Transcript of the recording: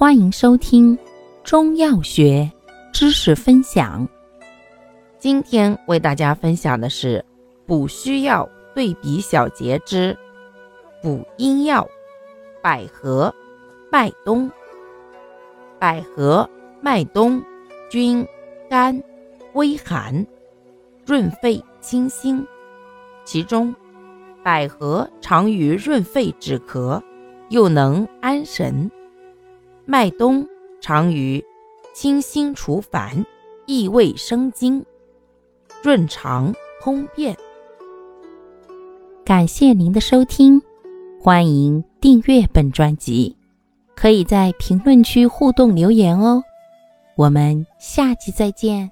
欢迎收听中药学知识分享。今天为大家分享的是补虚药对比小节之补阴药百合、麦冬。百合、麦冬均甘、微寒，润肺清心。其中，百合常于润肺止咳，又能安神。麦冬常于清心除烦、益胃生津、润肠通便。感谢您的收听，欢迎订阅本专辑，可以在评论区互动留言哦。我们下期再见。